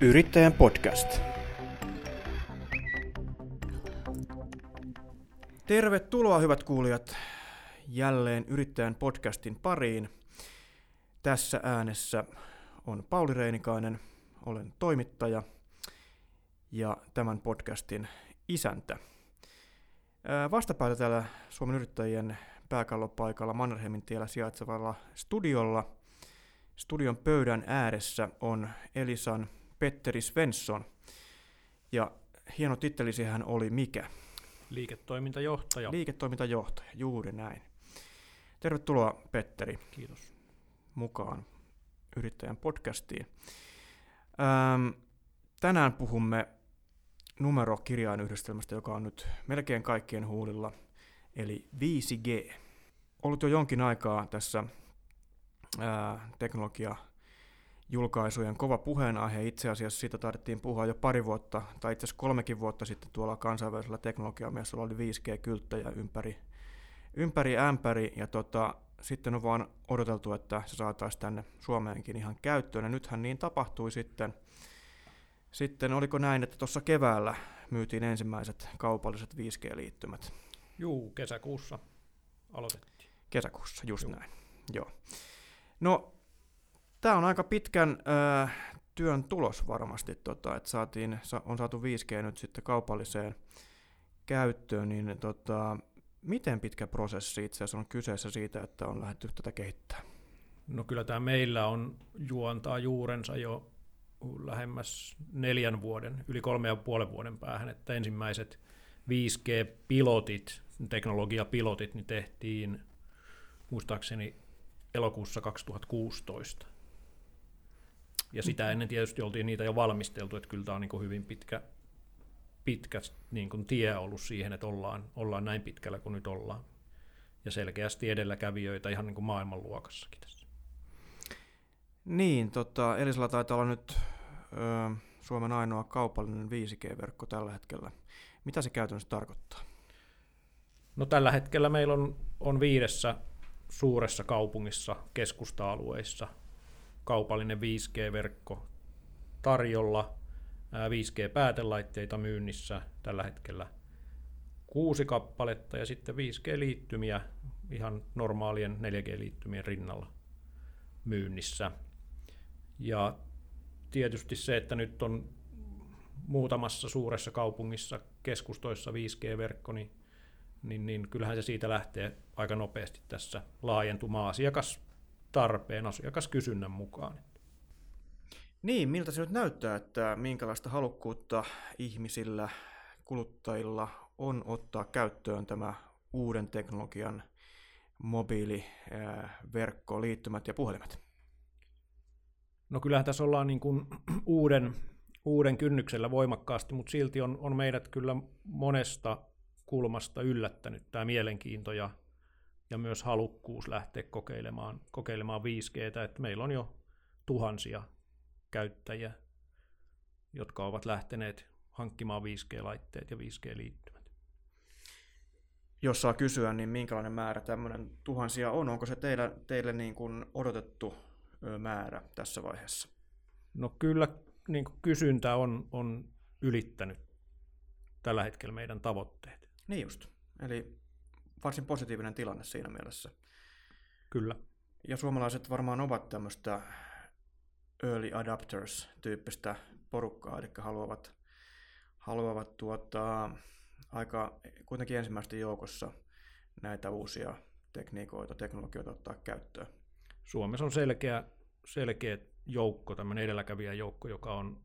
Yrittäjän podcast. Tervetuloa hyvät kuulijat jälleen Yrittäjän podcastin pariin. Tässä äänessä on Pauli Reinikainen, olen toimittaja ja tämän podcastin isäntä. Vastapäätä täällä Suomen yrittäjien pääkallopaikalla Mannerheimin tiellä sijaitsevalla studiolla. Studion pöydän ääressä on Elisan Petteri Svensson. Ja hieno tittelisi hän oli mikä? Liiketoimintajohtaja. Liiketoimintajohtaja, juuri näin. Tervetuloa Petteri. Kiitos. Mukaan yrittäjän podcastiin. Ähm, tänään puhumme numerokirjainyhdistelmästä, joka on nyt melkein kaikkien huulilla, eli 5G. Ollut jo jonkin aikaa tässä ää, teknologia julkaisujen kova puheenaihe. Itse asiassa siitä taidettiin puhua jo pari vuotta, tai itse asiassa kolmekin vuotta sitten tuolla kansainvälisellä teknologiamessuilla oli 5G-kylttejä ympäri, ympäri ämpäri, ja tota, sitten on vaan odoteltu, että se saataisiin tänne Suomeenkin ihan käyttöön, ja nythän niin tapahtui sitten. Sitten oliko näin, että tuossa keväällä myytiin ensimmäiset kaupalliset 5G-liittymät? Juu, kesäkuussa aloitettiin. Kesäkuussa, just Juu. näin. Joo. No, tämä on aika pitkän äh, työn tulos varmasti, tota, että saatiin, on saatu 5G nyt sitten kaupalliseen käyttöön, niin tota, miten pitkä prosessi itse asiassa on kyseessä siitä, että on lähdetty tätä kehittämään? No kyllä tämä meillä on juontaa juurensa jo lähemmäs neljän vuoden, yli kolme ja puolen vuoden päähän, että ensimmäiset 5G-pilotit, teknologiapilotit, niin tehtiin muistaakseni elokuussa 2016. Ja sitä ennen tietysti oltiin niitä jo valmisteltu, että kyllä tämä on niin hyvin pitkä, pitkä niin kuin tie ollut siihen, että ollaan, ollaan näin pitkällä kuin nyt ollaan. Ja selkeästi edelläkävijöitä ihan niin kuin maailmanluokassakin tässä. Niin, tota, Elisalla taitaa olla nyt ö, Suomen ainoa kaupallinen 5G-verkko tällä hetkellä. Mitä se käytännössä tarkoittaa? No tällä hetkellä meillä on, on viidessä suuressa kaupungissa, keskusta-alueissa kaupallinen 5G-verkko tarjolla, 5G-päätelaitteita myynnissä tällä hetkellä kuusi kappaletta ja sitten 5G-liittymiä ihan normaalien 4G-liittymien rinnalla myynnissä. Ja tietysti se, että nyt on muutamassa suuressa kaupungissa keskustoissa 5G-verkko, niin, niin, niin kyllähän se siitä lähtee aika nopeasti tässä laajentumaan asiakastarpeen, asiakaskysynnän mukaan. Niin, miltä se nyt näyttää, että minkälaista halukkuutta ihmisillä, kuluttajilla on ottaa käyttöön tämä uuden teknologian mobiiliverkko, liittymät ja puhelimet? No kyllähän tässä ollaan niin kuin uuden, uuden kynnyksellä voimakkaasti, mutta silti on, on meidät kyllä monesta kulmasta yllättänyt tämä mielenkiinto ja, ja myös halukkuus lähteä kokeilemaan, kokeilemaan 5Gtä, että meillä on jo tuhansia käyttäjiä, jotka ovat lähteneet hankkimaan 5G-laitteet ja 5G-liittymät. Jos saa kysyä, niin minkälainen määrä tämmöinen tuhansia on? Onko se teille, teille niin kuin odotettu määrä tässä vaiheessa? No kyllä niin kuin kysyntä on, on ylittänyt tällä hetkellä meidän tavoitteet. Niin just. Eli varsin positiivinen tilanne siinä mielessä. Kyllä. Ja suomalaiset varmaan ovat tämmöistä early adapters-tyyppistä porukkaa, eli haluavat, haluavat tuota, aika kuitenkin ensimmäisten joukossa näitä uusia tekniikoita, teknologioita ottaa käyttöön. Suomessa on selkeä, selkeä joukko, tämmöinen edelläkävijä joukko, joka on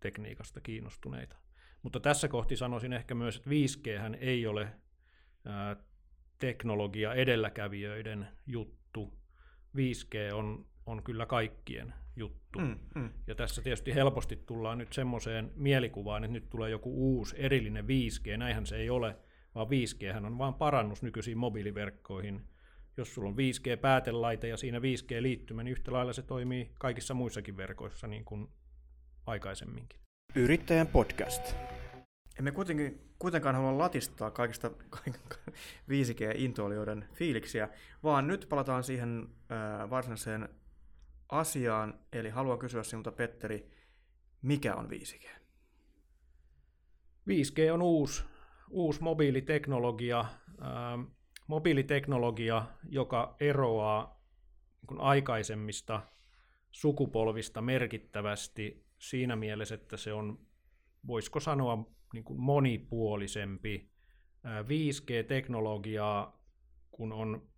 tekniikasta kiinnostuneita. Mutta tässä kohti sanoisin ehkä myös, että 5G ei ole ää, teknologia edelläkävijöiden juttu. 5G on, on kyllä kaikkien juttu. Mm, mm. Ja tässä tietysti helposti tullaan nyt semmoiseen mielikuvaan, että nyt tulee joku uusi erillinen 5G. Näinhän se ei ole, vaan 5G on vain parannus nykyisiin mobiiliverkkoihin. Jos sulla on 5G-päätelaite ja siinä 5G-liittymä, niin yhtä lailla se toimii kaikissa muissakin verkoissa niin kuin aikaisemminkin. Yrittäjän podcast. Emme kuitenkin, kuitenkaan halua latistaa kaikista 5G-intoilijoiden fiiliksiä, vaan nyt palataan siihen äh, varsinaiseen asiaan, eli haluan kysyä sinulta Petteri, Mikä on 5G? 5G on uusi, uusi mobiiliteknologia, ähm, mobiiliteknologia, joka eroaa niin aikaisemmista sukupolvista merkittävästi siinä mielessä, että se on, voisiko sanoa, niin kuin monipuolisempi. 5G-teknologiaa, kun on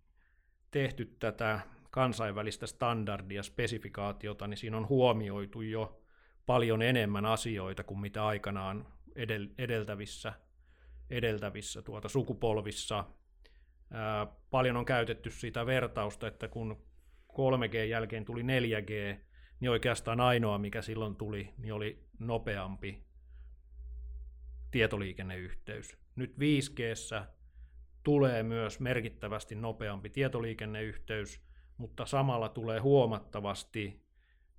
tehty tätä kansainvälistä standardia, spesifikaatiota, niin siinä on huomioitu jo paljon enemmän asioita kuin mitä aikanaan edel, edeltävissä, edeltävissä tuota sukupolvissa. Paljon on käytetty sitä vertausta, että kun 3G jälkeen tuli 4G, niin oikeastaan ainoa, mikä silloin tuli, niin oli nopeampi tietoliikenneyhteys. Nyt 5G tulee myös merkittävästi nopeampi tietoliikenneyhteys, mutta samalla tulee huomattavasti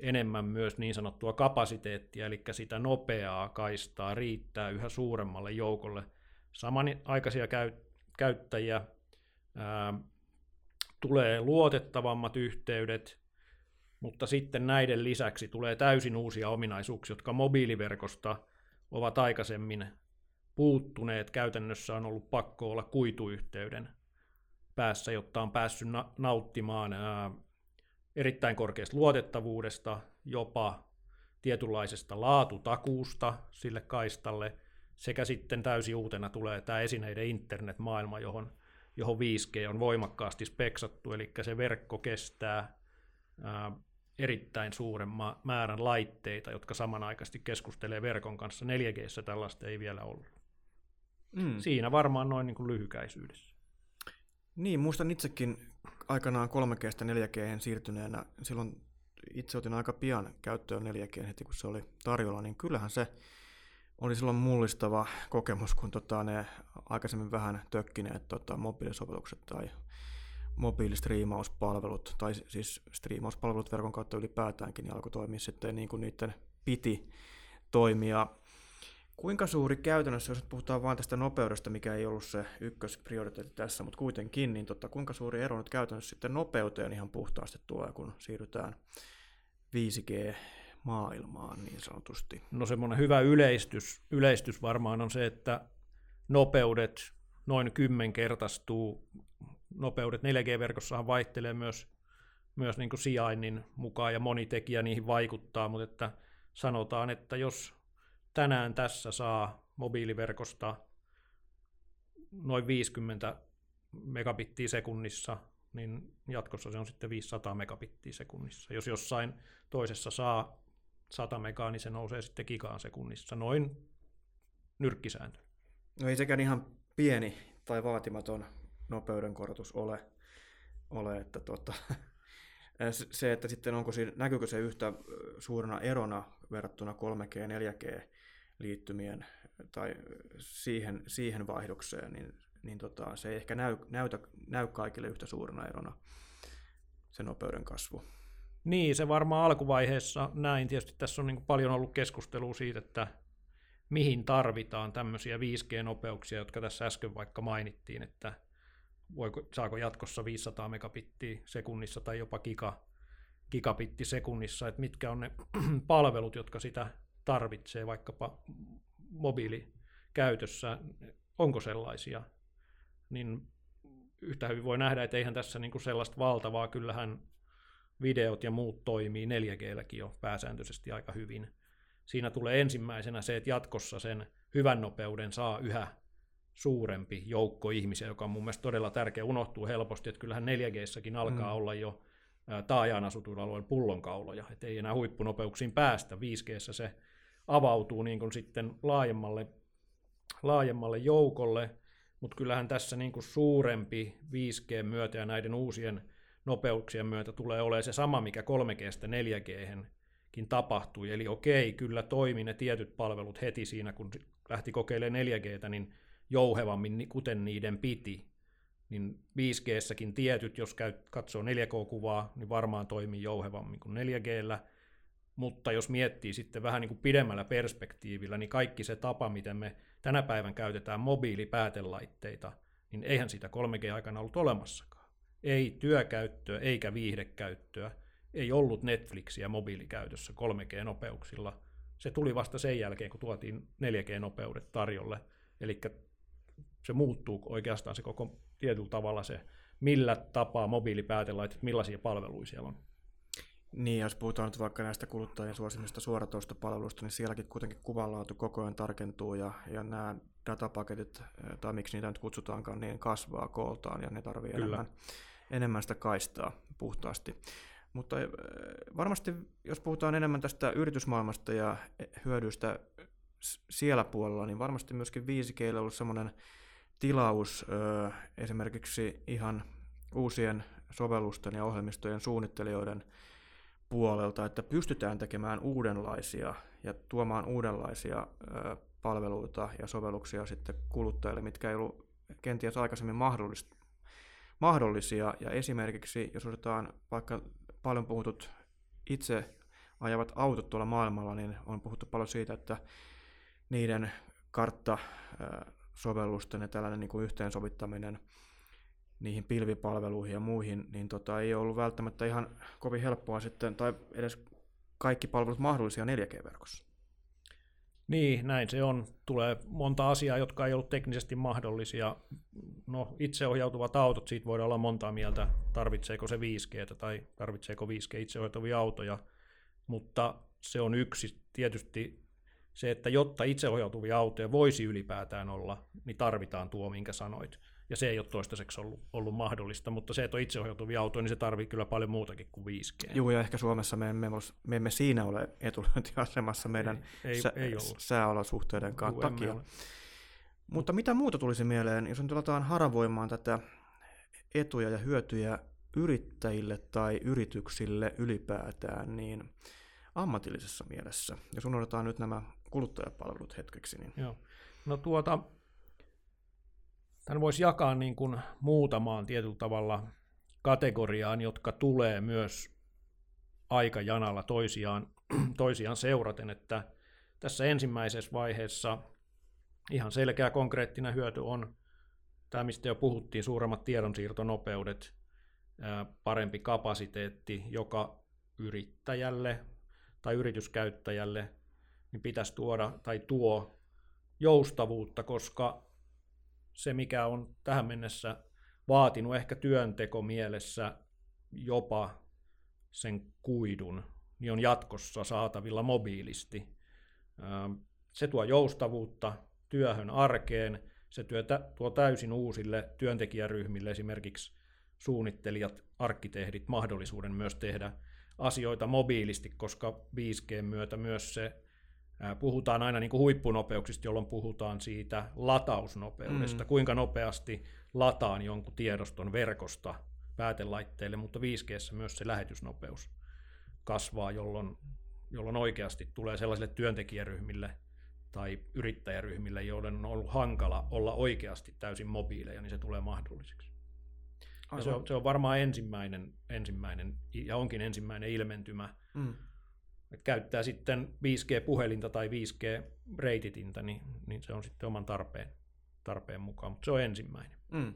enemmän myös niin sanottua kapasiteettia, eli sitä nopeaa kaistaa riittää yhä suuremmalle joukolle samanaikaisia käyttäjiä, ää, tulee luotettavammat yhteydet, mutta sitten näiden lisäksi tulee täysin uusia ominaisuuksia, jotka mobiiliverkosta ovat aikaisemmin puuttuneet. Käytännössä on ollut pakko olla kuituyhteyden päässä, jotta on päässyt na- nauttimaan erittäin korkeasta luotettavuudesta, jopa tietynlaisesta laatutakuusta sille kaistalle, sekä sitten täysin uutena tulee tämä esineiden internetmaailma, johon, johon 5G on voimakkaasti speksattu, eli se verkko kestää ää, erittäin suuren ma- määrän laitteita, jotka samanaikaisesti keskustelee verkon kanssa. 4G tällaista ei vielä ollut. Mm. Siinä varmaan noin niin kuin lyhykäisyydessä. Niin, muistan itsekin aikanaan 3G 4G siirtyneenä, silloin itse otin aika pian käyttöön 4G heti kun se oli tarjolla, niin kyllähän se oli silloin mullistava kokemus, kun tota, ne aikaisemmin vähän tökkineet tota, mobiilisovellukset tai mobiilistriimauspalvelut, tai siis striimauspalvelut verkon kautta ylipäätäänkin, niin alkoi toimia sitten niin kuin niiden piti toimia. Kuinka suuri käytännössä, jos puhutaan vain tästä nopeudesta, mikä ei ollut se ykkösprioriteetti tässä, mutta kuitenkin, niin tota, kuinka suuri ero nyt käytännössä sitten nopeuteen ihan puhtaasti tuo, kun siirrytään 5G-maailmaan niin sanotusti? No semmoinen hyvä yleistys, yleistys varmaan on se, että nopeudet noin kymmenkertaistuu. Nopeudet 4G-verkossahan vaihtelee myös, myös niin kuin sijainnin mukaan ja moni tekijä niihin vaikuttaa, mutta että sanotaan, että jos tänään tässä saa mobiiliverkosta noin 50 megabittiä sekunnissa, niin jatkossa se on sitten 500 megabittiä sekunnissa. Jos jossain toisessa saa 100 megaa, niin se nousee sitten gigaan sekunnissa, noin nyrkkisääntö. No ei sekään ihan pieni tai vaatimaton nopeuden korotus ole, ole että tuota, se, että sitten onko siinä, näkyykö se yhtä suurena erona verrattuna 3G ja 4G liittymien tai siihen, siihen vaihdokseen, niin, niin tota, se ei ehkä näy, näytä, näy kaikille yhtä suurena erona se nopeuden kasvu. Niin, se varmaan alkuvaiheessa näin. Tietysti tässä on niin paljon ollut keskustelua siitä, että mihin tarvitaan tämmöisiä 5G-nopeuksia, jotka tässä äsken vaikka mainittiin, että voiko, saako jatkossa 500 megabittiä sekunnissa tai jopa giga, gigabitti sekunnissa, että mitkä on ne palvelut, jotka sitä tarvitsee vaikkapa mobiilikäytössä, onko sellaisia, niin yhtä hyvin voi nähdä, että eihän tässä niin kuin sellaista valtavaa, kyllähän videot ja muut toimii. 4Glläkin jo pääsääntöisesti aika hyvin. Siinä tulee ensimmäisenä se, että jatkossa sen hyvän nopeuden saa yhä suurempi joukko ihmisiä, joka on mun mielestä todella tärkeä, unohtuu helposti, että kyllähän 4Gssäkin alkaa mm. olla jo taajaan asutuilla alueilla pullonkauloja, että ei enää huippunopeuksiin päästä. 5G se avautuu niin kuin sitten laajemmalle, laajemmalle joukolle, mutta kyllähän tässä niin kuin suurempi 5G myötä ja näiden uusien nopeuksien myötä tulee olemaan se sama, mikä 3Gstä 4G tapahtui. Eli okei, kyllä toimi ne tietyt palvelut heti siinä, kun lähti kokeilemaan 4Gtä, niin jouhevammin, kuten niiden piti. Niin 5Gssäkin tietyt, jos käy, katsoo 4K-kuvaa, niin varmaan toimii jouhevammin kuin 4Gllä, mutta jos miettii sitten vähän niin kuin pidemmällä perspektiivillä, niin kaikki se tapa, miten me tänä päivän käytetään mobiilipäätelaitteita, niin eihän sitä 3G-aikana ollut olemassakaan. Ei työkäyttöä eikä viihdekäyttöä. Ei ollut Netflixiä mobiilikäytössä 3G-nopeuksilla. se tuli vasta sen jälkeen, kun tuotiin 4G-nopeudet tarjolle. Eli se muuttuu oikeastaan se koko tietyllä tavalla se, millä tapaa mobiilipäätelaitteet, millaisia palveluja siellä on. Niin, jos puhutaan nyt vaikka näistä kuluttajien suosimista suoratoistopalveluista, niin sielläkin kuitenkin kuvanlaatu koko ajan tarkentuu ja, ja nämä datapaketit, tai miksi niitä nyt kutsutaankaan, niin kasvaa kooltaan ja ne tarvitsee enemmän, enemmän sitä kaistaa puhtaasti. Mutta varmasti, jos puhutaan enemmän tästä yritysmaailmasta ja hyödyistä siellä puolella, niin varmasti myöskin 5G on ollut semmoinen tilaus esimerkiksi ihan uusien sovellusten ja ohjelmistojen suunnittelijoiden puolelta, että pystytään tekemään uudenlaisia ja tuomaan uudenlaisia palveluita ja sovelluksia sitten kuluttajille, mitkä ei ollut kenties aikaisemmin mahdollisia. Ja esimerkiksi, jos otetaan vaikka paljon puhutut itse ajavat autot tuolla maailmalla, niin on puhuttu paljon siitä, että niiden karttasovellusten ja tällainen niin kuin yhteensovittaminen niihin pilvipalveluihin ja muihin, niin tota, ei ollut välttämättä ihan kovin helppoa sitten, tai edes kaikki palvelut mahdollisia 4G-verkossa. Niin, näin se on. Tulee monta asiaa, jotka ei ollut teknisesti mahdollisia. No, itseohjautuvat autot, siitä voidaan olla montaa mieltä, tarvitseeko se 5G tai tarvitseeko 5G itseohjautuvia autoja, mutta se on yksi tietysti se, että jotta itseohjautuvia autoja voisi ylipäätään olla, niin tarvitaan tuo, minkä sanoit ja se ei ole toistaiseksi ollut, ollut mahdollista, mutta se, että on itseohjautuvia autoja, niin se tarvii kyllä paljon muutakin kuin 5G. Joo, ja ehkä Suomessa me emme, me emme siinä ole etulyöntiasemassa meidän ei, sä, ei sääolosuhteiden Juu, takia. Mutta mitä muuta tulisi mieleen, jos nyt aletaan haravoimaan tätä etuja ja hyötyjä yrittäjille tai yrityksille ylipäätään, niin ammatillisessa mielessä, jos unohdetaan nyt nämä kuluttajapalvelut hetkeksi. Niin... Joo. No tuota, Tämän voisi jakaa niin kuin muutamaan tietyllä tavalla kategoriaan, jotka tulee myös aikajanalla toisiaan, toisiaan seuraten, että tässä ensimmäisessä vaiheessa ihan selkeä konkreettinen hyöty on tämä, mistä jo puhuttiin, suuremmat tiedonsiirtonopeudet, parempi kapasiteetti, joka yrittäjälle tai yrityskäyttäjälle niin pitäisi tuoda tai tuo joustavuutta, koska se, mikä on tähän mennessä vaatinut ehkä työnteko mielessä jopa sen kuidun, niin on jatkossa saatavilla mobiilisti. Se tuo joustavuutta työhön arkeen, se tuo täysin uusille työntekijäryhmille, esimerkiksi suunnittelijat, arkkitehdit, mahdollisuuden myös tehdä asioita mobiilisti, koska 5G myötä myös se Puhutaan aina niin kuin huippunopeuksista, jolloin puhutaan siitä latausnopeudesta, mm. kuinka nopeasti lataan jonkun tiedoston verkosta päätelaitteelle, mutta 5G myös se lähetysnopeus kasvaa, jolloin, jolloin oikeasti tulee sellaisille työntekijäryhmille tai yrittäjäryhmille, joiden on ollut hankala olla oikeasti täysin mobiileja, niin se tulee mahdolliseksi. Ja se, on, se on varmaan ensimmäinen, ensimmäinen, ja onkin ensimmäinen ilmentymä mm että käyttää sitten 5G-puhelinta tai 5G-reititintä, niin, niin se on sitten oman tarpeen, tarpeen mukaan, mutta se on ensimmäinen. Mm.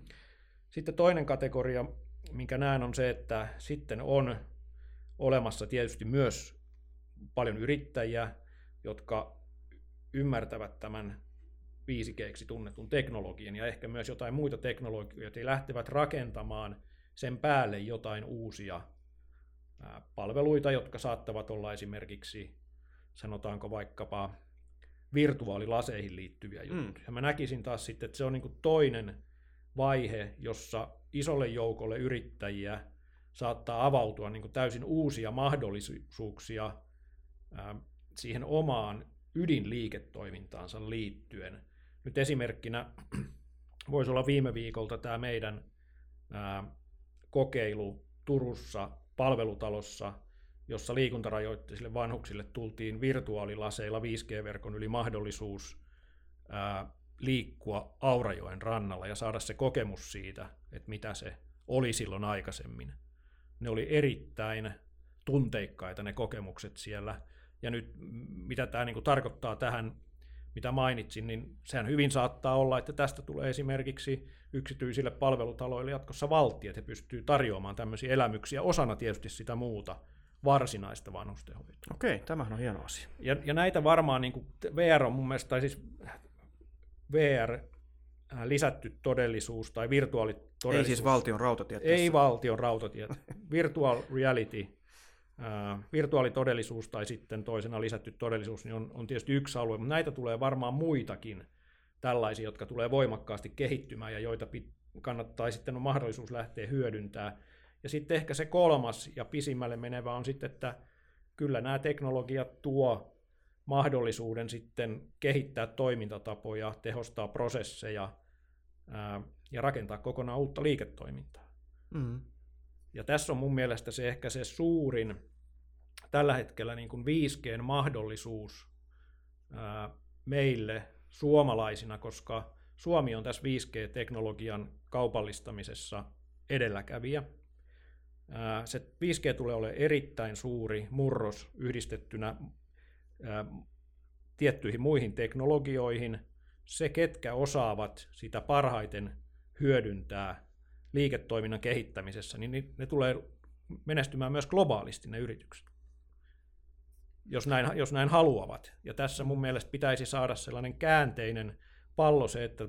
Sitten toinen kategoria, minkä näen, on se, että sitten on olemassa tietysti myös paljon yrittäjiä, jotka ymmärtävät tämän 5G tunnetun teknologian ja ehkä myös jotain muita teknologioita ja lähtevät rakentamaan sen päälle jotain uusia palveluita, jotka saattavat olla esimerkiksi, sanotaanko vaikkapa virtuaalilaseihin liittyviä juttuja. Mm. Ja mä näkisin taas sitten, että se on niin toinen vaihe, jossa isolle joukolle yrittäjiä saattaa avautua niin täysin uusia mahdollisuuksia siihen omaan ydinliiketoimintaansa liittyen. Nyt esimerkkinä voisi olla viime viikolta tämä meidän kokeilu Turussa palvelutalossa, jossa liikuntarajoitteisille vanhuksille tultiin virtuaalilaseilla 5G-verkon yli mahdollisuus ää, liikkua Aurajoen rannalla ja saada se kokemus siitä, että mitä se oli silloin aikaisemmin. Ne oli erittäin tunteikkaita ne kokemukset siellä. Ja nyt mitä tämä niin tarkoittaa tähän mitä mainitsin, niin sehän hyvin saattaa olla, että tästä tulee esimerkiksi yksityisille palvelutaloille jatkossa valtti, että he pystyvät tarjoamaan tämmöisiä elämyksiä osana tietysti sitä muuta varsinaista vanhustenhoitoa. Okei, tämähän on hieno asia. Ja, ja näitä varmaan niin kuin VR on mun mielestä, tai siis VR, äh, lisätty todellisuus tai virtuaalitodellisuus. Ei siis valtion rautatiet. Ei valtion rautatiet. Virtual reality, virtuaalitodellisuus tai sitten toisena lisätty todellisuus niin on, on tietysti yksi alue, mutta näitä tulee varmaan muitakin tällaisia, jotka tulee voimakkaasti kehittymään ja joita pit, kannattaa sitten on mahdollisuus lähteä hyödyntää. Ja sitten ehkä se kolmas ja pisimmälle menevä on sitten, että kyllä nämä teknologiat tuo mahdollisuuden sitten kehittää toimintatapoja, tehostaa prosesseja ää, ja rakentaa kokonaan uutta liiketoimintaa. Mm. Ja tässä on mun mielestä se ehkä se suurin tällä hetkellä niin kuin 5Gn mahdollisuus ää, meille suomalaisina, koska Suomi on tässä 5G-teknologian kaupallistamisessa edelläkävijä. Ää, se 5G tulee olemaan erittäin suuri murros yhdistettynä ää, tiettyihin muihin teknologioihin. Se, ketkä osaavat sitä parhaiten hyödyntää liiketoiminnan kehittämisessä, niin ni- ne tulee menestymään myös globaalisti ne yritykset, jos näin, jos näin haluavat. Ja tässä mun mielestä pitäisi saada sellainen käänteinen pallo se, että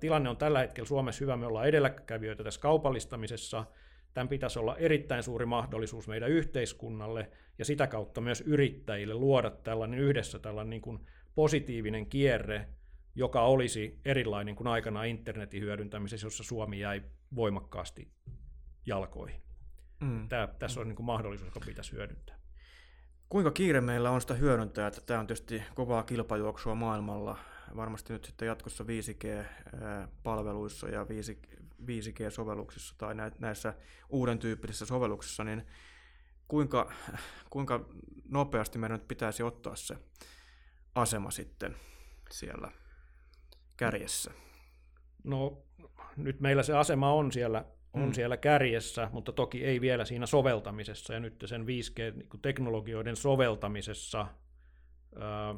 tilanne on tällä hetkellä Suomessa hyvä, me ollaan edelläkävijöitä tässä kaupallistamisessa, tämän pitäisi olla erittäin suuri mahdollisuus meidän yhteiskunnalle ja sitä kautta myös yrittäjille luoda tällainen yhdessä tällainen niin kuin positiivinen kierre, joka olisi erilainen kuin aikana internetin hyödyntämisessä, jossa Suomi jäi voimakkaasti jalkoihin. Mm. Tämä, tässä on niin kuin mahdollisuus, joka pitäisi hyödyntää. Kuinka kiire meillä on sitä hyödyntää, että tämä on tietysti kovaa kilpajuoksua maailmalla. Varmasti nyt sitten jatkossa 5G-palveluissa ja 5G-sovelluksissa tai näissä uuden tyyppisissä sovelluksissa, niin kuinka, kuinka nopeasti meidän nyt pitäisi ottaa se asema sitten siellä kärjessä? No nyt meillä se asema on siellä, on mm. siellä kärjessä, mutta toki ei vielä siinä soveltamisessa. Ja nyt sen 5G-teknologioiden niin soveltamisessa, ää,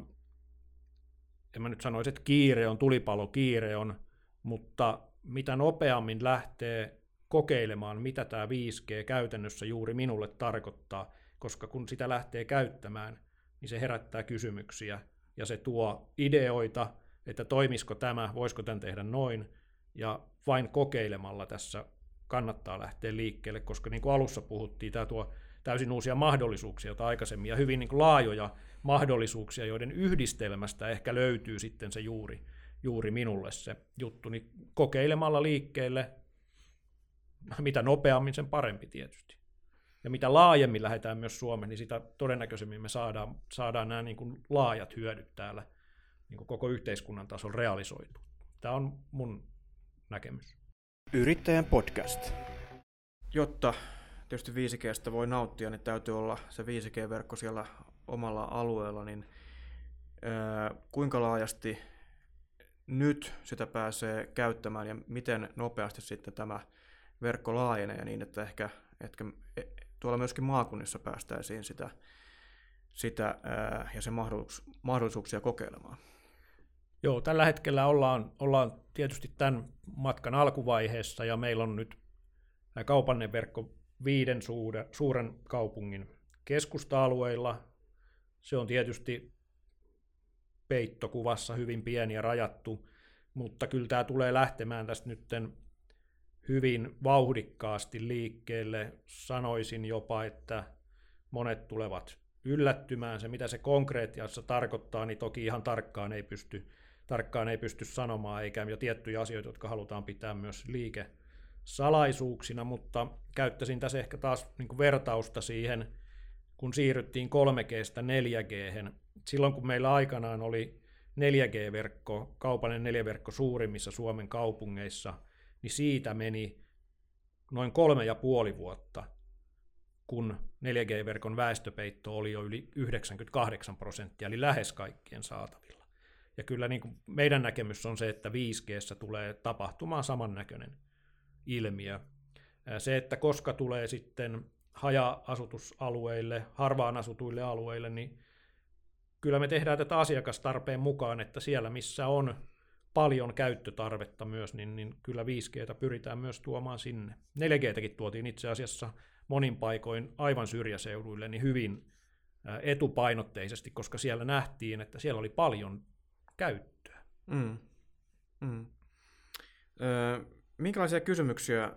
en mä nyt sanoisi, että kiire on, tulipalo kiire on, mutta mitä nopeammin lähtee kokeilemaan, mitä tämä 5G käytännössä juuri minulle tarkoittaa, koska kun sitä lähtee käyttämään, niin se herättää kysymyksiä ja se tuo ideoita, että toimisiko tämä, voisiko tämän tehdä noin, ja vain kokeilemalla tässä kannattaa lähteä liikkeelle, koska niin kuin alussa puhuttiin, tämä tuo täysin uusia mahdollisuuksia, joita aikaisemmin, ja hyvin niin kuin laajoja mahdollisuuksia, joiden yhdistelmästä ehkä löytyy sitten se juuri, juuri minulle se juttu, niin kokeilemalla liikkeelle, mitä nopeammin, sen parempi tietysti. Ja mitä laajemmin lähdetään myös Suomeen, niin sitä todennäköisemmin me saadaan, saadaan nämä niin kuin laajat hyödyt täällä niin kuin koko yhteiskunnan tasolla realisoitu. Tämä on mun näkemys. Yrittäjän podcast. Jotta tietysti 5Gstä voi nauttia, niin täytyy olla se 5G-verkko siellä omalla alueella, niin ää, kuinka laajasti nyt sitä pääsee käyttämään ja miten nopeasti sitten tämä verkko laajenee niin, että ehkä, ehkä e, tuolla myöskin maakunnissa päästäisiin sitä, sitä ää, ja sen mahdollisuuksia kokeilemaan. Joo, tällä hetkellä ollaan, ollaan tietysti tämän matkan alkuvaiheessa ja meillä on nyt kaupallinen verkko viiden suuren, suuren kaupungin keskusta-alueilla. Se on tietysti peittokuvassa hyvin pieni ja rajattu, mutta kyllä tämä tulee lähtemään tästä nyt hyvin vauhdikkaasti liikkeelle. Sanoisin jopa, että monet tulevat yllättymään. Se, mitä se konkreettiassa tarkoittaa, niin toki ihan tarkkaan ei pysty, tarkkaan ei pysty sanomaan, eikä jo tiettyjä asioita, jotka halutaan pitää myös liike salaisuuksina, mutta käyttäisin tässä ehkä taas niin vertausta siihen, kun siirryttiin 3Gstä 4G. Silloin kun meillä aikanaan oli 4G-verkko, kaupallinen 4-verkko suurimmissa Suomen kaupungeissa, niin siitä meni noin kolme ja puoli vuotta, kun 4G-verkon väestöpeitto oli jo yli 98 prosenttia, eli lähes kaikkien saatavilla. Ja kyllä niin kuin meidän näkemys on se, että 5G tulee tapahtumaan samannäköinen ilmiö. Se, että koska tulee sitten haja-asutusalueille, harvaan asutuille alueille, niin kyllä me tehdään tätä asiakastarpeen mukaan, että siellä missä on paljon käyttötarvetta myös, niin, niin kyllä 5G pyritään myös tuomaan sinne. 4Gtäkin tuotiin itse asiassa monin paikoin aivan syrjäseuduille niin hyvin etupainotteisesti, koska siellä nähtiin, että siellä oli paljon käyttöä. Mm. Mm. Öö, minkälaisia kysymyksiä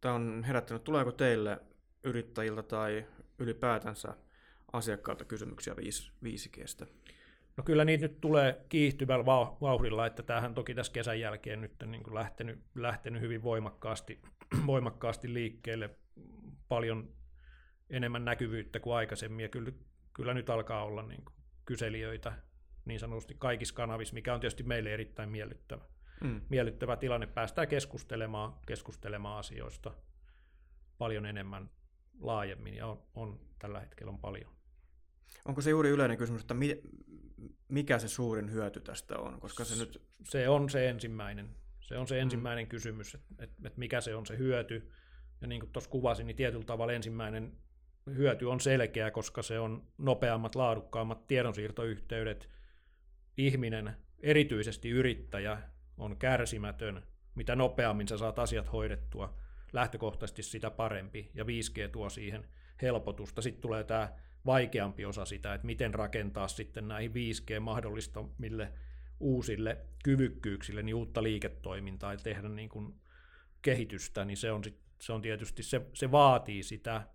tämä on herättänyt? Tuleeko teille yrittäjiltä tai ylipäätänsä asiakkailta kysymyksiä 5Gstä? No kyllä niitä nyt tulee kiihtyvällä vauhdilla, että tämähän toki tässä kesän jälkeen nyt on niin kuin lähtenyt, lähtenyt hyvin voimakkaasti, voimakkaasti liikkeelle, paljon enemmän näkyvyyttä kuin aikaisemmin, ja kyllä, kyllä nyt alkaa olla niin kuin kyselijöitä niin sanotusti kaikissa kanavissa, mikä on tietysti meille erittäin miellyttävä, mm. miellyttävä tilanne. Päästään keskustelemaan, keskustelemaan asioista paljon enemmän laajemmin, ja on, on tällä hetkellä on paljon. Onko se juuri yleinen kysymys, että mikä se suurin hyöty tästä on? Koska se, nyt... se on se ensimmäinen. Se on se mm. ensimmäinen mm. kysymys, että, että, että mikä se on se hyöty. Ja niin kuin tuossa kuvasin, niin tietyllä tavalla ensimmäinen hyöty on selkeä, koska se on nopeammat, laadukkaammat tiedonsiirtoyhteydet. Ihminen, erityisesti yrittäjä, on kärsimätön. Mitä nopeammin sä saat asiat hoidettua, lähtökohtaisesti sitä parempi. Ja 5G tuo siihen helpotusta. Sitten tulee tämä vaikeampi osa sitä, että miten rakentaa sitten näihin 5G-mahdollistamille uusille kyvykkyyksille niin uutta liiketoimintaa ja tehdä niin kuin kehitystä, niin se on, sit, se on tietysti, se, se vaatii sitä,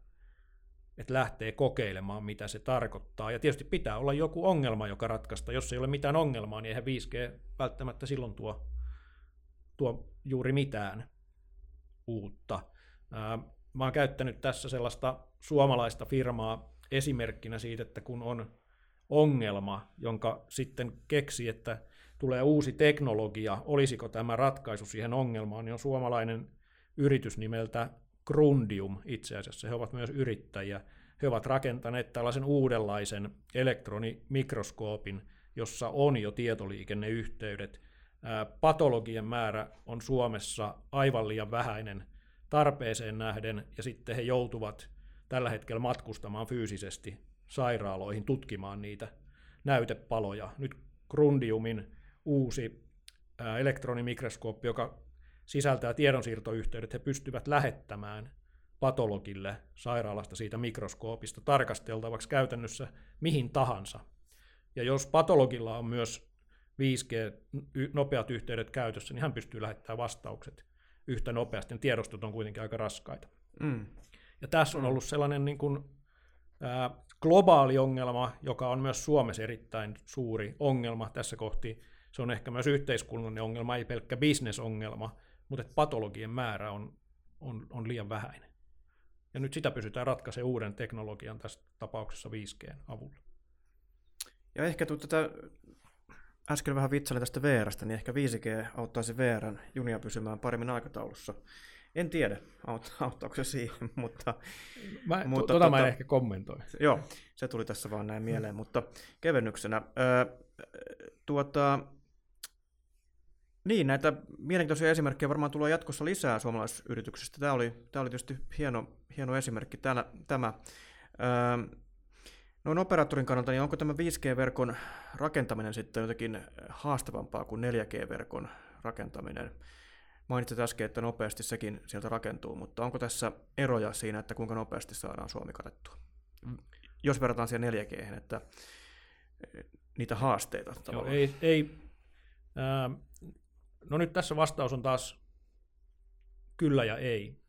että lähtee kokeilemaan, mitä se tarkoittaa. Ja tietysti pitää olla joku ongelma, joka ratkaista. Jos ei ole mitään ongelmaa, niin eihän 5G välttämättä silloin tuo, tuo juuri mitään uutta. mä oon käyttänyt tässä sellaista suomalaista firmaa, esimerkkinä siitä, että kun on ongelma, jonka sitten keksi, että tulee uusi teknologia, olisiko tämä ratkaisu siihen ongelmaan, niin on suomalainen yritys nimeltä Grundium itse asiassa. He ovat myös yrittäjiä. He ovat rakentaneet tällaisen uudenlaisen elektronimikroskoopin, jossa on jo tietoliikenneyhteydet. Patologien määrä on Suomessa aivan liian vähäinen tarpeeseen nähden, ja sitten he joutuvat tällä hetkellä matkustamaan fyysisesti sairaaloihin tutkimaan niitä näytepaloja. Nyt Grundiumin uusi elektronimikroskooppi, joka sisältää tiedonsiirtoyhteydet, he pystyvät lähettämään patologille sairaalasta siitä mikroskoopista tarkasteltavaksi käytännössä mihin tahansa. Ja jos patologilla on myös 5G-nopeat yhteydet käytössä, niin hän pystyy lähettämään vastaukset yhtä nopeasti. Tiedostot on kuitenkin aika raskaita. Mm. Ja tässä on ollut sellainen niin kuin, ää, globaali ongelma, joka on myös Suomessa erittäin suuri ongelma tässä kohti. Se on ehkä myös yhteiskunnallinen ongelma, ei pelkkä bisnesongelma, mutta että patologien määrä on, on, on liian vähäinen. Ja nyt sitä pysytään ratkaisemaan uuden teknologian tässä tapauksessa 5G avulla. Ja ehkä tätä äsken vähän vitsailin tästä VRstä, niin ehkä 5G auttaisi VRn junia pysymään paremmin aikataulussa. En tiedä, auttaako se siihen, mutta... Mä, mutta tuota, mä en tota- ehkä kommentoi. Joo, se tuli tässä vaan näin mieleen, mm. mutta kevennyksenä. Ää, tuota, niin, näitä mielenkiintoisia esimerkkejä varmaan tulee jatkossa lisää suomalaisyrityksistä. Tämä oli, tämä oli tietysti hieno, hieno esimerkki täällä, tämä. Ää, noin operaattorin kannalta, niin onko tämä 5G-verkon rakentaminen sitten jotenkin haastavampaa kuin 4G-verkon rakentaminen? Mainitsit äsken, että nopeasti sekin sieltä rakentuu, mutta onko tässä eroja siinä, että kuinka nopeasti saadaan Suomi katettua? Jos verrataan siihen 4G, että eh, niitä haasteita Joo, ei, ei, äh, no nyt tässä vastaus on taas kyllä ja ei.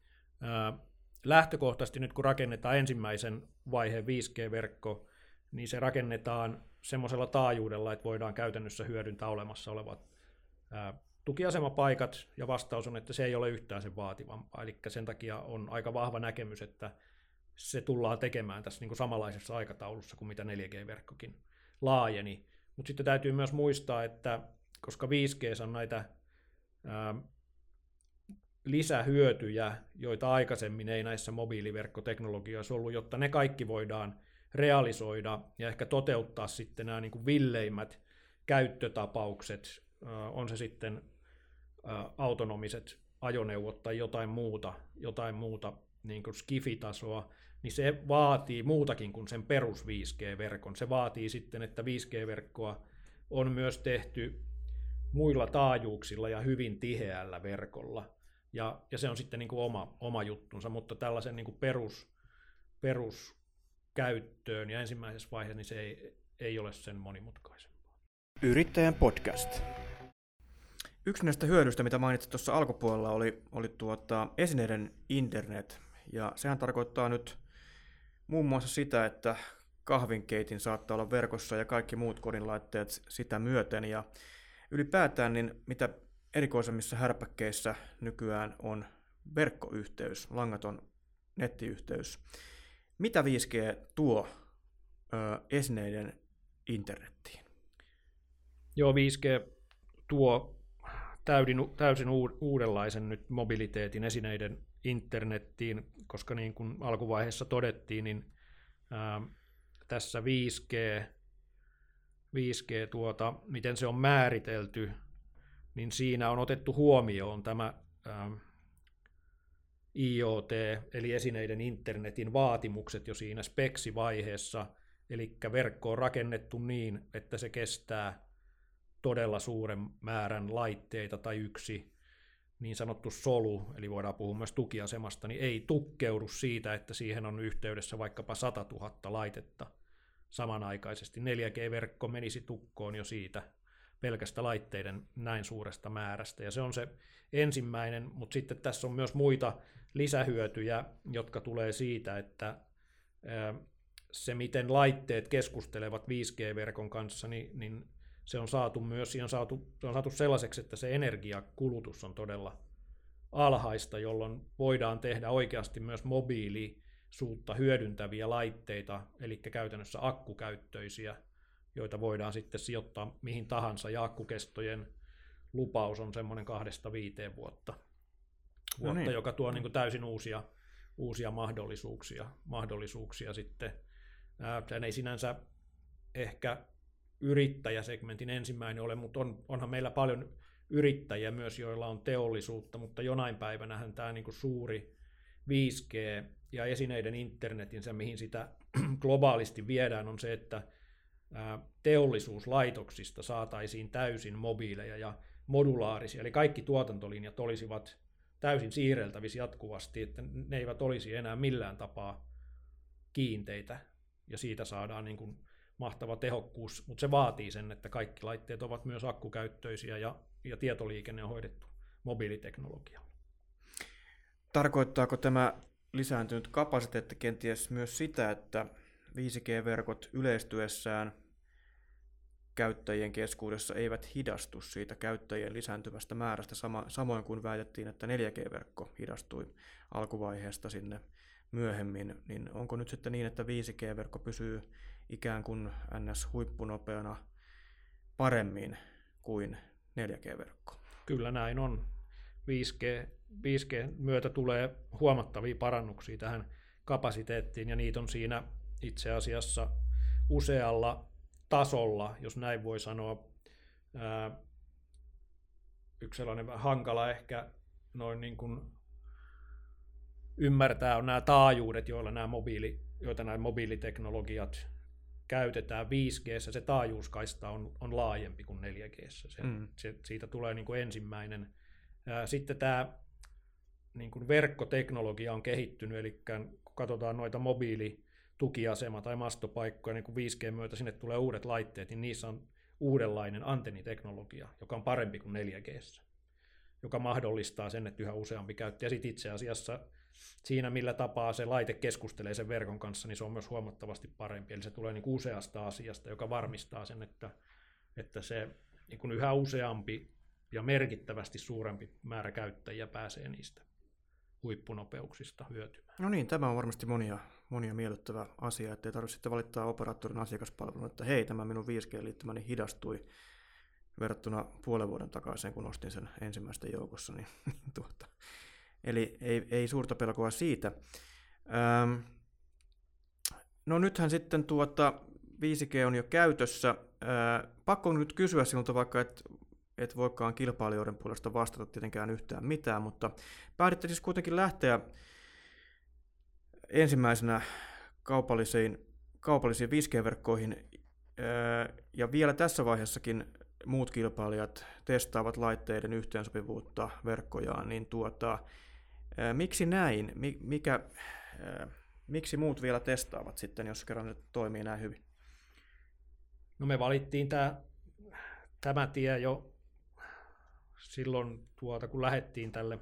Äh, lähtökohtaisesti nyt kun rakennetaan ensimmäisen vaiheen 5G-verkko, niin se rakennetaan semmoisella taajuudella, että voidaan käytännössä hyödyntää olemassa olevat tukiasemapaikat, ja vastaus on, että se ei ole yhtään sen vaativampaa. Eli sen takia on aika vahva näkemys, että se tullaan tekemään tässä niin kuin samanlaisessa aikataulussa kuin mitä 4G-verkkokin laajeni. Mutta sitten täytyy myös muistaa, että koska 5G on näitä lisähyötyjä, joita aikaisemmin ei näissä mobiiliverkkoteknologioissa ollut, jotta ne kaikki voidaan realisoida ja ehkä toteuttaa sitten nämä niin kuin villeimmät käyttötapaukset, on se sitten autonomiset ajoneuvot tai jotain muuta, jotain muuta niin kuin skifitasoa, niin se vaatii muutakin kuin sen perus 5G-verkon. Se vaatii sitten, että 5G-verkkoa on myös tehty muilla taajuuksilla ja hyvin tiheällä verkolla. Ja, ja se on sitten niin kuin oma, oma juttunsa, mutta tällaisen niin kuin perus, peruskäyttöön ja ensimmäisessä vaiheessa niin se ei, ei ole sen monimutkaisempaa. Yrittäjän podcast. Yksi näistä hyödyistä, mitä mainitsit tuossa alkupuolella, oli, oli tuota, esineiden internet. Ja sehän tarkoittaa nyt muun muassa sitä, että kahvinkeitin saattaa olla verkossa ja kaikki muut kodinlaitteet sitä myöten. Ja ylipäätään, niin mitä erikoisemmissa härpäkkeissä nykyään on verkkoyhteys, langaton nettiyhteys. Mitä 5G tuo ö, esineiden internettiin? Joo, 5G tuo täydin, täysin uudenlaisen nyt mobiliteetin esineiden internettiin, koska niin kuin alkuvaiheessa todettiin, niin ää, tässä 5G, 5G tuota, miten se on määritelty, niin siinä on otettu huomioon tämä ää, IoT, eli esineiden internetin vaatimukset jo siinä speksivaiheessa, eli verkko on rakennettu niin, että se kestää todella suuren määrän laitteita tai yksi niin sanottu solu, eli voidaan puhua myös tukiasemasta, niin ei tukkeudu siitä, että siihen on yhteydessä vaikkapa 100 000 laitetta samanaikaisesti. 4G-verkko menisi tukkoon jo siitä pelkästä laitteiden näin suuresta määrästä, ja se on se ensimmäinen, mutta sitten tässä on myös muita lisähyötyjä, jotka tulee siitä, että se, miten laitteet keskustelevat 5G-verkon kanssa, niin, niin se on saatu myös on saatu, se on saatu sellaiseksi, että se energiakulutus on todella alhaista, jolloin voidaan tehdä oikeasti myös mobiilisuutta hyödyntäviä laitteita, eli käytännössä akkukäyttöisiä, joita voidaan sitten sijoittaa mihin tahansa, ja akkukestojen lupaus on semmoinen kahdesta viiteen vuotta, vuotta no niin. joka tuo niin kuin täysin uusia, uusia mahdollisuuksia, mahdollisuuksia sitten. Tämä ei sinänsä ehkä yrittäjäsegmentin ensimmäinen ole, mutta on, onhan meillä paljon yrittäjiä myös, joilla on teollisuutta, mutta jonain päivänähän tämä niin kuin suuri 5G ja esineiden internetin, se mihin sitä globaalisti viedään, on se, että teollisuuslaitoksista saataisiin täysin mobiileja ja modulaarisia, eli kaikki tuotantolinjat olisivat täysin siirreltävissä jatkuvasti, että ne eivät olisi enää millään tapaa kiinteitä, ja siitä saadaan niin kuin mahtava tehokkuus, mutta se vaatii sen, että kaikki laitteet ovat myös akkukäyttöisiä ja, ja tietoliikenne on hoidettu mobiiliteknologialla. Tarkoittaako tämä lisääntynyt kapasiteetti kenties myös sitä, että 5G-verkot yleistyessään käyttäjien keskuudessa eivät hidastu siitä käyttäjien lisääntyvästä määrästä, sama, samoin kuin väitettiin, että 4G-verkko hidastui alkuvaiheesta sinne myöhemmin, niin onko nyt sitten niin, että 5G-verkko pysyy ikään kuin NS-huippunopeana paremmin kuin 4G-verkko. Kyllä näin on. 5G, 5G myötä tulee huomattavia parannuksia tähän kapasiteettiin, ja niitä on siinä itse asiassa usealla tasolla, jos näin voi sanoa. Yksi sellainen hankala ehkä noin niin kuin ymmärtää on nämä taajuudet, joilla nämä mobiili, joita nämä mobiiliteknologiat käytetään 5G, se taajuuskaista on, on laajempi kuin 4G. Se, mm. se, siitä tulee niin kuin ensimmäinen. Sitten tämä niin kuin verkkoteknologia on kehittynyt, eli kun katsotaan noita mobiilitukiasema- tai mastopaikkoja, niin kun 5G myötä sinne tulee uudet laitteet, niin niissä on uudenlainen antenniteknologia, joka on parempi kuin 4G, joka mahdollistaa sen, että yhä useampi käyttäjä sit itse asiassa siinä, millä tapaa se laite keskustelee sen verkon kanssa, niin se on myös huomattavasti parempi. Eli se tulee niin kuin useasta asiasta, joka varmistaa sen, että, että se niin kuin yhä useampi ja merkittävästi suurempi määrä käyttäjiä pääsee niistä huippunopeuksista hyötymään. No niin, tämä on varmasti monia, monia miellyttävä asia, ettei tarvitse sitten valittaa operaattorin asiakaspalvelun, että hei, tämä minun 5G-liittymäni hidastui verrattuna puolen vuoden takaisin, kun ostin sen ensimmäisten joukossa, niin, niin tuota, Eli ei, ei suurta pelkoa siitä. Ähm, no nythän sitten tuota 5G on jo käytössä. Äh, pakko nyt kysyä sinulta vaikka, että et voikaan kilpailijoiden puolesta vastata tietenkään yhtään mitään, mutta pääditte siis kuitenkin lähteä ensimmäisenä kaupallisiin, kaupallisiin 5G-verkkoihin, äh, ja vielä tässä vaiheessakin muut kilpailijat testaavat laitteiden yhteensopivuutta verkkojaan, niin tuota, miksi näin? Mikä, miksi muut vielä testaavat sitten, jos kerran ne toimii näin hyvin? No me valittiin tämä, tämä tie jo silloin, tuota, kun lähdettiin tälle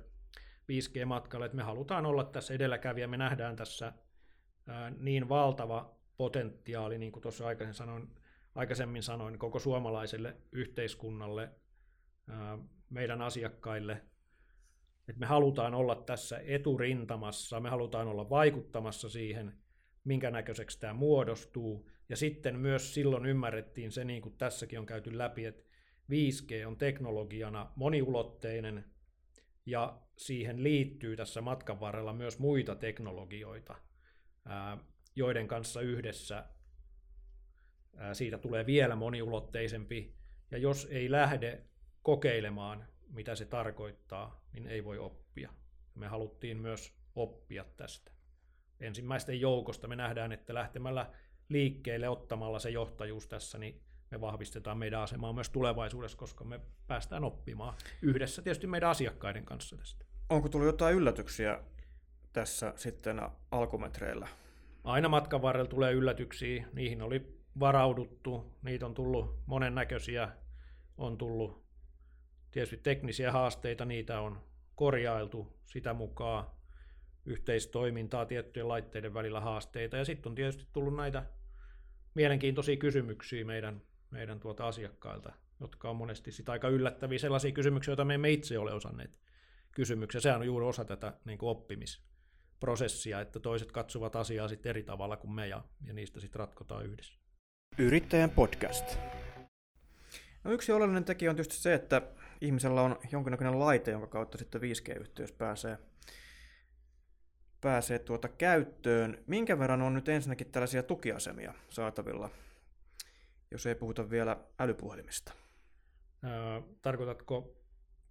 5G-matkalle, että me halutaan olla tässä edelläkävijä, me nähdään tässä niin valtava potentiaali, niin kuin tuossa aikaisemmin sanoin, aikaisemmin sanoin koko suomalaiselle yhteiskunnalle, meidän asiakkaille, että me halutaan olla tässä eturintamassa, me halutaan olla vaikuttamassa siihen, minkä näköiseksi tämä muodostuu, ja sitten myös silloin ymmärrettiin se, niin kuin tässäkin on käyty läpi, että 5G on teknologiana moniulotteinen, ja siihen liittyy tässä matkan varrella myös muita teknologioita, joiden kanssa yhdessä siitä tulee vielä moniulotteisempi, ja jos ei lähde kokeilemaan, mitä se tarkoittaa, niin ei voi oppia. Me haluttiin myös oppia tästä. Ensimmäisten joukosta me nähdään, että lähtemällä liikkeelle ottamalla se johtajuus tässä, niin me vahvistetaan meidän asemaa myös tulevaisuudessa, koska me päästään oppimaan yhdessä tietysti meidän asiakkaiden kanssa tästä. Onko tullut jotain yllätyksiä tässä sitten alkumetreillä? Aina matkan varrella tulee yllätyksiä, niihin oli varauduttu, niitä on tullut monennäköisiä, on tullut tietysti teknisiä haasteita, niitä on korjailtu sitä mukaan, yhteistoimintaa tiettyjen laitteiden välillä haasteita, ja sitten on tietysti tullut näitä mielenkiintoisia kysymyksiä meidän meidän tuota asiakkailta, jotka on monesti sitä aika yllättäviä sellaisia kysymyksiä, joita me emme itse ole osanneet kysymyksiä. Sehän on juuri osa tätä niin kuin oppimisprosessia, että toiset katsovat asiaa sitten eri tavalla kuin me ja, ja niistä sitten ratkotaan yhdessä. Yrittäjän podcast. No yksi oleellinen tekijä on tietysti se, että ihmisellä on jonkinnäköinen laite, jonka kautta sitten 5G-yhteys pääsee, pääsee tuota käyttöön. Minkä verran on nyt ensinnäkin tällaisia tukiasemia saatavilla jos ei puhuta vielä älypuhelimista. Öö, tarkoitatko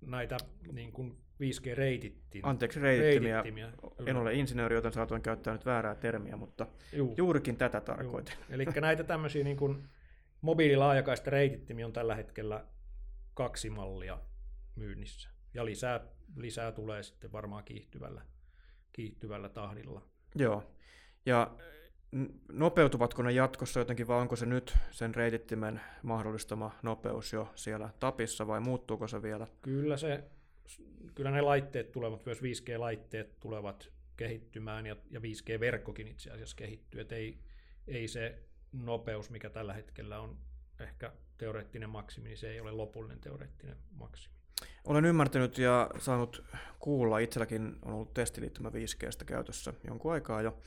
näitä niin kuin 5G-reitittimia? Anteeksi, reitittimiä. reitittimiä. En ole insinööri, joten saatoin käyttää nyt väärää termiä, mutta Juu. juurikin tätä tarkoitin. Eli näitä tämmöisiä niin kuin mobiililaajakaista reitittimiä on tällä hetkellä kaksi mallia myynnissä. Ja lisää, lisää tulee sitten varmaan kiihtyvällä, kiihtyvällä tahdilla. Joo. Ja nopeutuvatko ne jatkossa jotenkin vai onko se nyt sen reitittimen mahdollistama nopeus jo siellä tapissa vai muuttuuko se vielä? Kyllä, se, kyllä ne laitteet tulevat, myös 5G-laitteet tulevat kehittymään ja, ja 5G-verkkokin itse asiassa kehittyy, että ei, ei se nopeus, mikä tällä hetkellä on ehkä teoreettinen maksimi, niin se ei ole lopullinen teoreettinen maksimi. Olen ymmärtänyt ja saanut kuulla, itselläkin on ollut testiliittymä 5Gstä käytössä jonkun aikaa jo,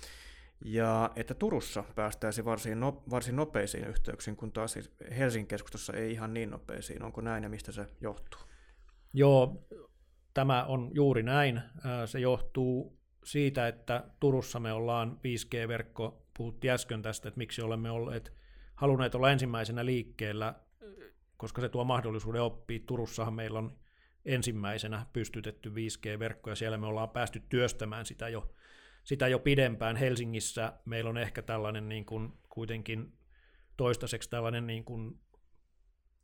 ja että Turussa päästäisiin varsin, no, varsin nopeisiin yhteyksiin, kun taas siis Helsingin keskustassa ei ihan niin nopeisiin. Onko näin ja mistä se johtuu? Joo, tämä on juuri näin. Se johtuu siitä, että Turussa me ollaan 5G-verkko, puhuttiin äsken tästä, että miksi olemme olleet, halunneet olla ensimmäisenä liikkeellä, koska se tuo mahdollisuuden oppia. Turussahan meillä on ensimmäisenä pystytetty 5G-verkko ja siellä me ollaan päästy työstämään sitä jo sitä jo pidempään. Helsingissä meillä on ehkä tällainen niin kuin, kuitenkin toistaiseksi tällainen niin kuin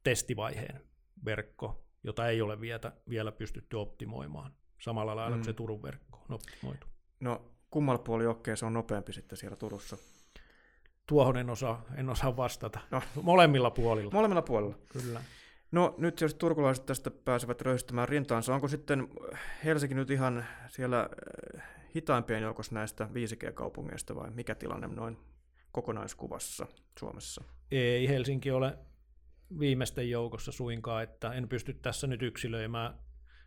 testivaiheen verkko, jota ei ole vielä, vielä pystytty optimoimaan. Samalla lailla mm. se Turun verkko on optimoitu. No kummalla puoli okei, se on nopeampi sitten siellä Turussa? Tuohon en osaa, en osaa vastata. No. Molemmilla puolilla. Molemmilla puolilla. Kyllä. No nyt jos turkulaiset tästä pääsevät röyhtämään rintaansa, onko sitten Helsinki nyt ihan siellä hitaimpien joukossa näistä 5G-kaupungeista vai mikä tilanne noin kokonaiskuvassa Suomessa? Ei Helsinki ole viimeisten joukossa suinkaan, että en pysty tässä nyt yksilöimään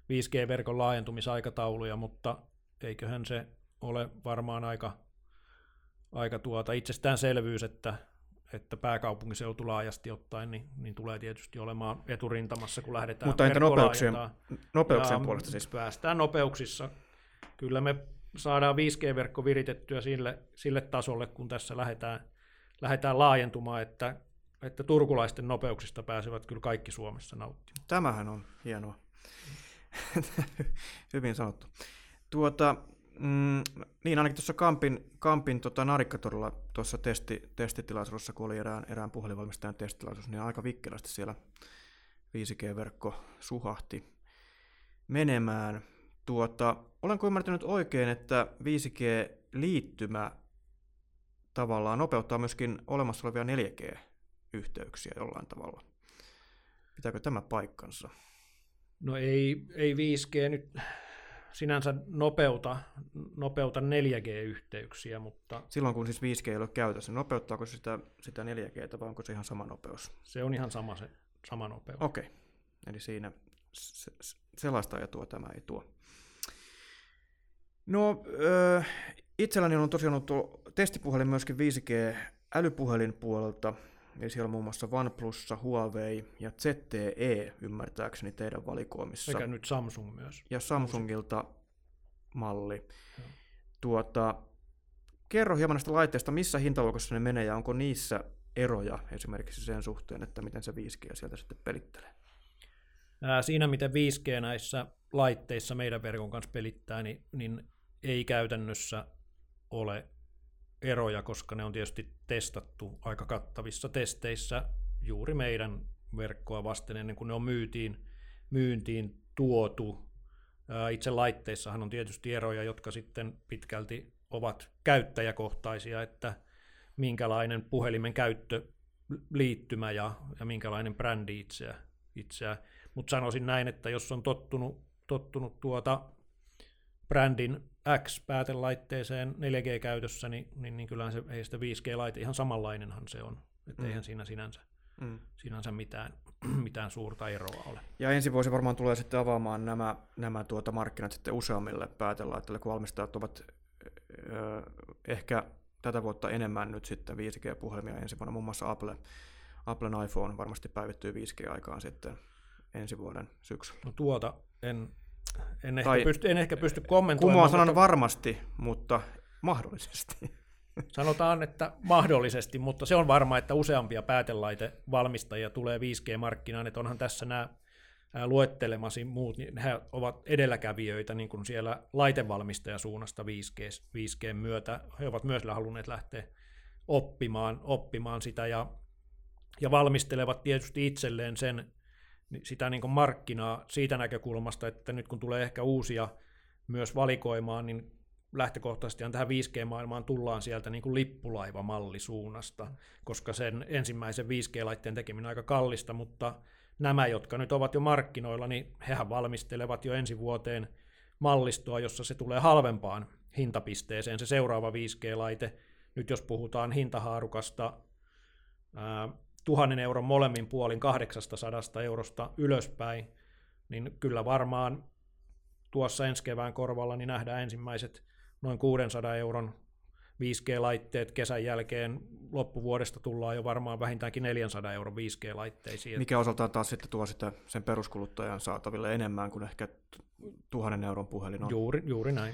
5G-verkon laajentumisaikatauluja, mutta eiköhän se ole varmaan aika, aika tuota itsestäänselvyys, että, että pääkaupunkiseutu laajasti ottaen niin, niin tulee tietysti olemaan eturintamassa, kun lähdetään Mutta entä nopeuksien, nopeuksien puolesta siis? Päästään nopeuksissa. Kyllä me saadaan 5G-verkko viritettyä sille, sille tasolle, kun tässä lähdetään, lähdetään laajentumaan, että, että turkulaisten nopeuksista pääsevät kyllä kaikki Suomessa nauttimaan. Tämähän on hienoa. Hyvin sanottu. Tuota, mm, niin ainakin tuossa Kampin, Kampin tota Narikkatorilla tuossa testi, testitilaisuudessa, kun oli erään, erään puhelinvalmistajan testitilaisuus, niin aika vikkelästi siellä 5G-verkko suhahti menemään. Tuota, olenko ymmärtänyt oikein, että 5G-liittymä tavallaan nopeuttaa myöskin olemassa olevia 4G-yhteyksiä jollain tavalla? Pitääkö tämä paikkansa? No ei, ei 5G nyt sinänsä nopeuta, nopeuta 4G-yhteyksiä, mutta... Silloin kun siis 5G ei ole käytössä, nopeuttaako sitä, sitä 4G vai onko se ihan sama nopeus? Se on ihan sama se sama nopeus. Okei, okay. eli siinä se, sellaista etua tämä ei tuo. No, itselläni on tosiaan ollut testipuhelin myöskin 5G älypuhelin puolelta, Eli siellä on muun muassa OnePlus, Huawei ja ZTE ymmärtääkseni teidän valikoimissa. Sekä nyt Samsung myös. Ja Samsungilta malli. Tuota, kerro hieman näistä laitteista, missä hintaluokassa ne menee ja onko niissä eroja esimerkiksi sen suhteen, että miten se 5G sieltä sitten pelittelee? Siinä, miten 5G näissä laitteissa meidän verkon kanssa pelittää, niin, niin ei käytännössä ole eroja, koska ne on tietysti testattu aika kattavissa testeissä juuri meidän verkkoa vasten ennen kuin ne on myyntiin, myyntiin tuotu. Itse laitteissahan on tietysti eroja, jotka sitten pitkälti ovat käyttäjäkohtaisia, että minkälainen puhelimen käyttöliittymä ja, ja minkälainen brändi itseä. itseä. Mutta sanoisin näin, että jos on tottunut, tottunut tuota brändin X-päätelaitteeseen 4G-käytössä, niin, niin, niin kyllähän se, ei sitä 5G-laite, ihan samanlainenhan se on. Että mm. eihän siinä sinänsä, mm. sinänsä mitään, mitään suurta eroa ole. Ja ensi vuosi varmaan tulee sitten avaamaan nämä, nämä tuota markkinat sitten useammille päätelaitteille, kun valmistajat ovat ö, ehkä tätä vuotta enemmän nyt sitten 5G-puhelimia ensi vuonna. Muun muassa Apple, Applen iPhone varmasti päivittyy 5G-aikaan sitten ensi vuoden syksyllä. No tuota en en ehkä, pysty, en ehkä pysty kommentoimaan. Kumoan sanan mutta... varmasti, mutta mahdollisesti. Sanotaan, että mahdollisesti, mutta se on varma, että useampia päätelaitevalmistajia tulee 5G-markkinaan, että onhan tässä nämä luettelemasi muut, niin he ovat edelläkävijöitä niin kuin siellä laitevalmistajasuunnasta 5G, 5G myötä. He ovat myös halunneet lähteä oppimaan, oppimaan sitä ja, ja valmistelevat tietysti itselleen sen sitä niin kuin markkinaa siitä näkökulmasta, että nyt kun tulee ehkä uusia myös valikoimaan, niin lähtökohtaisesti tähän 5G-maailmaan tullaan sieltä niin kuin lippulaivamallisuunnasta, koska sen ensimmäisen 5G-laitteen tekeminen on aika kallista, mutta nämä, jotka nyt ovat jo markkinoilla, niin hehän valmistelevat jo ensi vuoteen mallistoa, jossa se tulee halvempaan hintapisteeseen, se seuraava 5G-laite. Nyt jos puhutaan hintahaarukasta tuhannen euron molemmin puolin 800 eurosta ylöspäin, niin kyllä varmaan tuossa ensi kevään korvalla niin nähdään ensimmäiset noin 600 euron 5G-laitteet kesän jälkeen loppuvuodesta tullaan jo varmaan vähintäänkin 400 euron 5G-laitteisiin. Mikä osaltaan taas sitten tuo sitä sen peruskuluttajan saataville enemmän kuin ehkä tuhannen euron puhelin on. Juuri, juuri näin.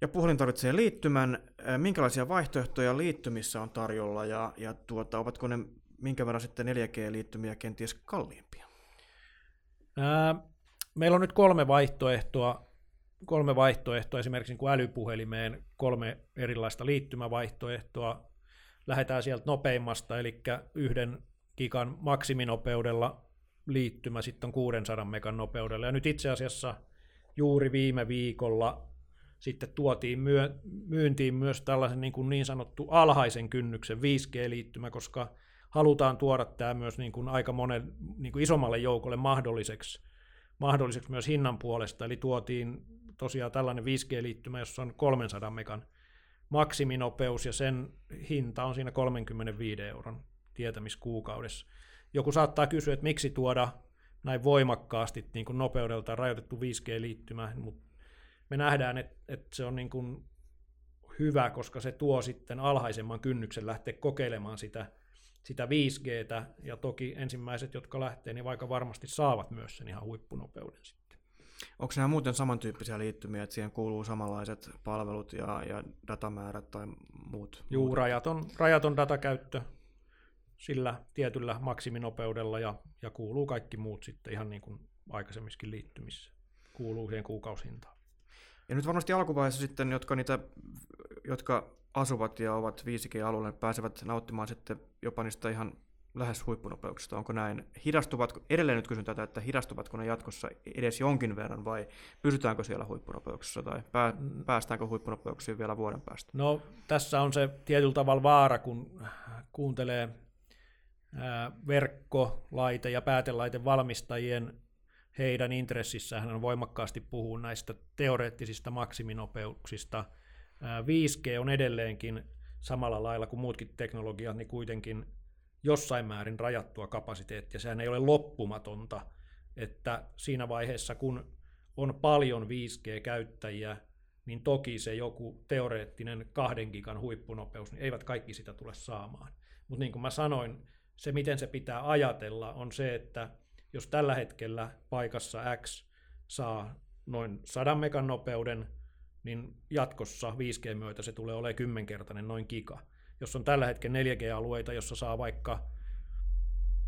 Ja puhelin tarvitsee liittymän. Minkälaisia vaihtoehtoja liittymissä on tarjolla ja, ja tuota, ovatko ne minkä verran sitten 4G-liittymiä kenties kalliimpia? Ää, meillä on nyt kolme vaihtoehtoa, kolme vaihtoehtoa esimerkiksi niin kuin älypuhelimeen, kolme erilaista liittymävaihtoehtoa. Lähdetään sieltä nopeimmasta, eli yhden gigan maksiminopeudella liittymä sitten on 600 megan nopeudella. Ja nyt itse asiassa juuri viime viikolla sitten tuotiin myö, myyntiin myös tällaisen niin, kuin niin sanottu alhaisen kynnyksen 5G-liittymä, koska halutaan tuoda tämä myös niin kuin aika monen niin kuin isommalle joukolle mahdolliseksi, mahdolliseksi myös hinnan puolesta. Eli tuotiin tosiaan tällainen 5G-liittymä, jossa on 300 megan maksiminopeus ja sen hinta on siinä 35 euron tietämiskuukaudessa. Joku saattaa kysyä, että miksi tuoda näin voimakkaasti niin kuin nopeudelta rajoitettu 5G-liittymä, mutta me nähdään, että, että se on niin kuin hyvä, koska se tuo sitten alhaisemman kynnyksen lähteä kokeilemaan sitä sitä 5Gtä, ja toki ensimmäiset, jotka lähtee, niin vaikka varmasti saavat myös sen ihan huippunopeuden sitten. Onko nämä muuten samantyyppisiä liittymiä, että siihen kuuluu samanlaiset palvelut ja, ja datamäärät tai muut? Juu, rajaton, rajaton datakäyttö sillä tietyllä maksiminopeudella ja, ja kuuluu kaikki muut sitten ihan niin kuin aikaisemmiskin liittymissä. Kuuluu siihen kuukausihintaan. Ja nyt varmasti alkuvaiheessa sitten, jotka, niitä, jotka asuvat ja ovat 5G-alueella, pääsevät nauttimaan sitten jopa niistä ihan lähes huippunopeuksista. Onko näin? Hidastuvat, edelleen nyt kysyn tätä, että hidastuvatko ne jatkossa edes jonkin verran vai pysytäänkö siellä huippunopeuksissa tai pää, mm. päästäänkö huippunopeuksiin vielä vuoden päästä? No tässä on se tietyllä tavalla vaara, kun kuuntelee verkko, laite ja päätelaite valmistajien heidän intressissään on voimakkaasti puhua näistä teoreettisista maksiminopeuksista. 5G on edelleenkin samalla lailla kuin muutkin teknologiat, niin kuitenkin jossain määrin rajattua kapasiteettia. Sehän ei ole loppumatonta, että siinä vaiheessa, kun on paljon 5G-käyttäjiä, niin toki se joku teoreettinen kahden gigan huippunopeus, niin eivät kaikki sitä tule saamaan. Mutta niin kuin mä sanoin, se miten se pitää ajatella on se, että jos tällä hetkellä paikassa X saa noin 100 megan nopeuden, niin jatkossa 5G myötä se tulee olemaan kymmenkertainen noin giga. Jos on tällä hetkellä 4G-alueita, jossa saa vaikka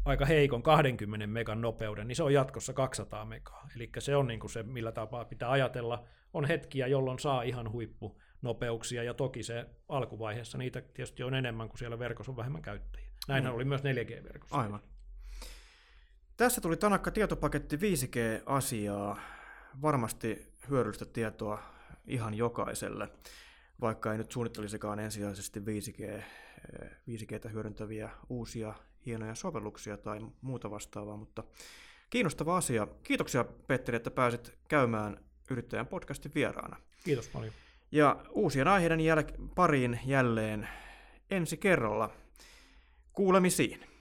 aika heikon 20 megan nopeuden, niin se on jatkossa 200 megaa. Eli se on niin kuin se, millä tapaa pitää ajatella. On hetkiä, jolloin saa ihan huippunopeuksia, ja toki se alkuvaiheessa niitä tietysti on enemmän, kuin siellä verkossa on vähemmän käyttäjiä. Näin mm. oli myös 4G-verkossa. Aivan. Tässä tuli Tanakka tietopaketti 5G-asiaa. Varmasti hyödyllistä tietoa ihan jokaiselle, vaikka ei nyt suunnittelisikaan ensisijaisesti 5G, 5Gtä hyödyntäviä uusia hienoja sovelluksia tai muuta vastaavaa, mutta kiinnostava asia. Kiitoksia Petteri, että pääsit käymään yrittäjän podcastin vieraana. Kiitos paljon. Ja uusien aiheiden jäl- pariin jälleen ensi kerralla. Kuulemisiin.